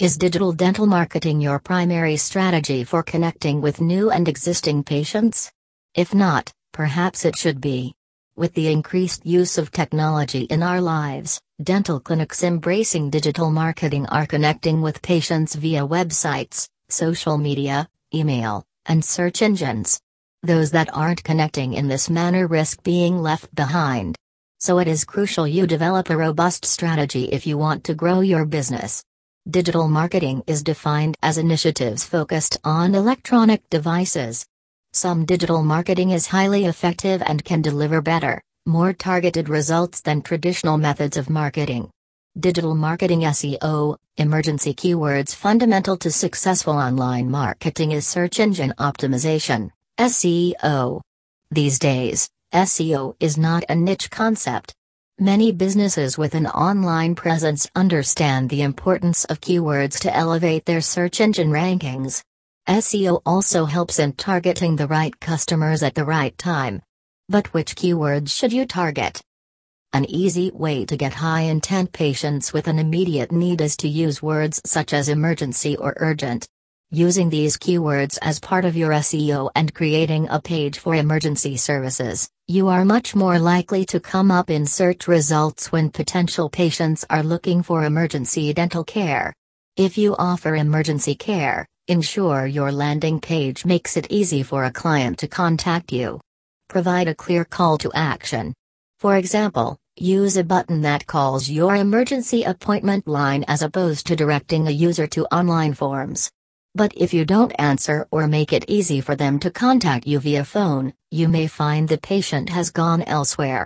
Is digital dental marketing your primary strategy for connecting with new and existing patients? If not, perhaps it should be. With the increased use of technology in our lives, dental clinics embracing digital marketing are connecting with patients via websites, social media, email, and search engines. Those that aren't connecting in this manner risk being left behind. So it is crucial you develop a robust strategy if you want to grow your business. Digital marketing is defined as initiatives focused on electronic devices. Some digital marketing is highly effective and can deliver better, more targeted results than traditional methods of marketing. Digital marketing SEO, emergency keywords fundamental to successful online marketing is search engine optimization, SEO. These days, SEO is not a niche concept, Many businesses with an online presence understand the importance of keywords to elevate their search engine rankings. SEO also helps in targeting the right customers at the right time. But which keywords should you target? An easy way to get high intent patients with an immediate need is to use words such as emergency or urgent. Using these keywords as part of your SEO and creating a page for emergency services, you are much more likely to come up in search results when potential patients are looking for emergency dental care. If you offer emergency care, ensure your landing page makes it easy for a client to contact you. Provide a clear call to action. For example, use a button that calls your emergency appointment line as opposed to directing a user to online forms. But if you don't answer or make it easy for them to contact you via phone, you may find the patient has gone elsewhere.